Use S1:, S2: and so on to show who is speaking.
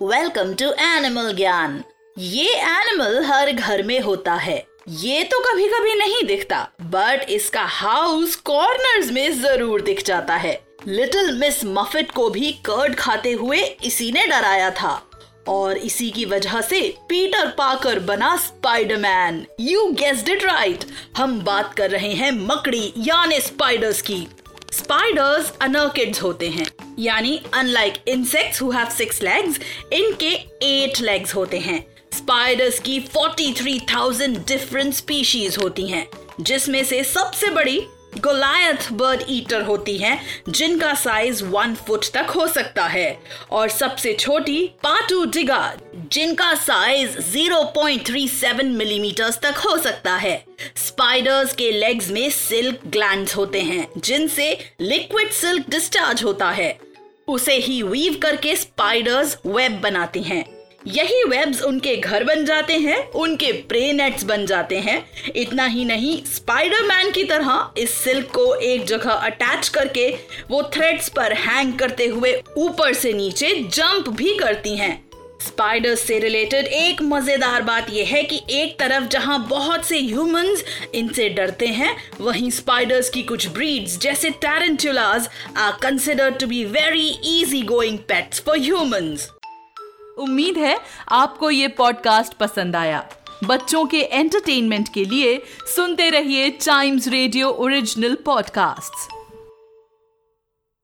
S1: Welcome to animal ज्ञान ये animal हर घर में होता है। ये तो कभी कभी नहीं दिखता बट इसका हाउस कॉर्नर्स में ज़रूर दिख जाता है। लिटिल मिस मफिट को भी कर्ड खाते हुए इसी ने डराया था। और इसी की वजह से पीटर पाकर बना Spiderman you guessed it right हम बात कर रहे हैं मकड़ी, यानी स्पाइडर्स की। स्पाइडर्स अनर्किड्स होते हैं। यानी unlike insects who have six legs इनके एट लेग्स होते हैं। स्पाइडर्स की 43,000 डिफरेंट स्पीशीज होती हैं जिसमें से सबसे बड़ी गोलायथ बर्ड ईटर होती हैं जिनका साइज़ वन फुट तक हो सकता है। और सबसे छोटी पाटू डिगा जिनका साइज़ 0.37 मिलीमीटर mm तक हो सकता है। स्पाइडर्स के लेग्स में सिल्क ग्लैंड्स होते हैं जिनसे लिक्विड सिल्क डिस्चार्ज होता है। उसे ही वीव करके स्पाइडर्स वेब बनाती हैं। यही वेब्स उनके घर बन जाते हैं, उनके प्रे नेट्स बन जाते हैं। इतना ही नहीं स्पाइडरमैन की तरह इस सिल्क को एक जगह अटैच करके वो थ्रेड्स पर हैंग करते हुए ऊपर से नीचे जंप भी करती हैं। स्पाइडर्स से रिलेटेड एक मज़ेदार बात यह है कि एक तरफ़ जहाँ बहुत से ह्यूमंस इनसे डरते हैं, वहीं स्पाइडर्स की कुछ ब्रीड्स जैसे tarantulas are considered to be very easy going pets for humans
S2: उम्मीद है आपको ये पॉडकास्ट पसंद आया। बच्चों के एंटरटेनमेंट के लिए सुनते रहिए टाइम्स रेडियो ओरिजिनल पॉडकास्ट्स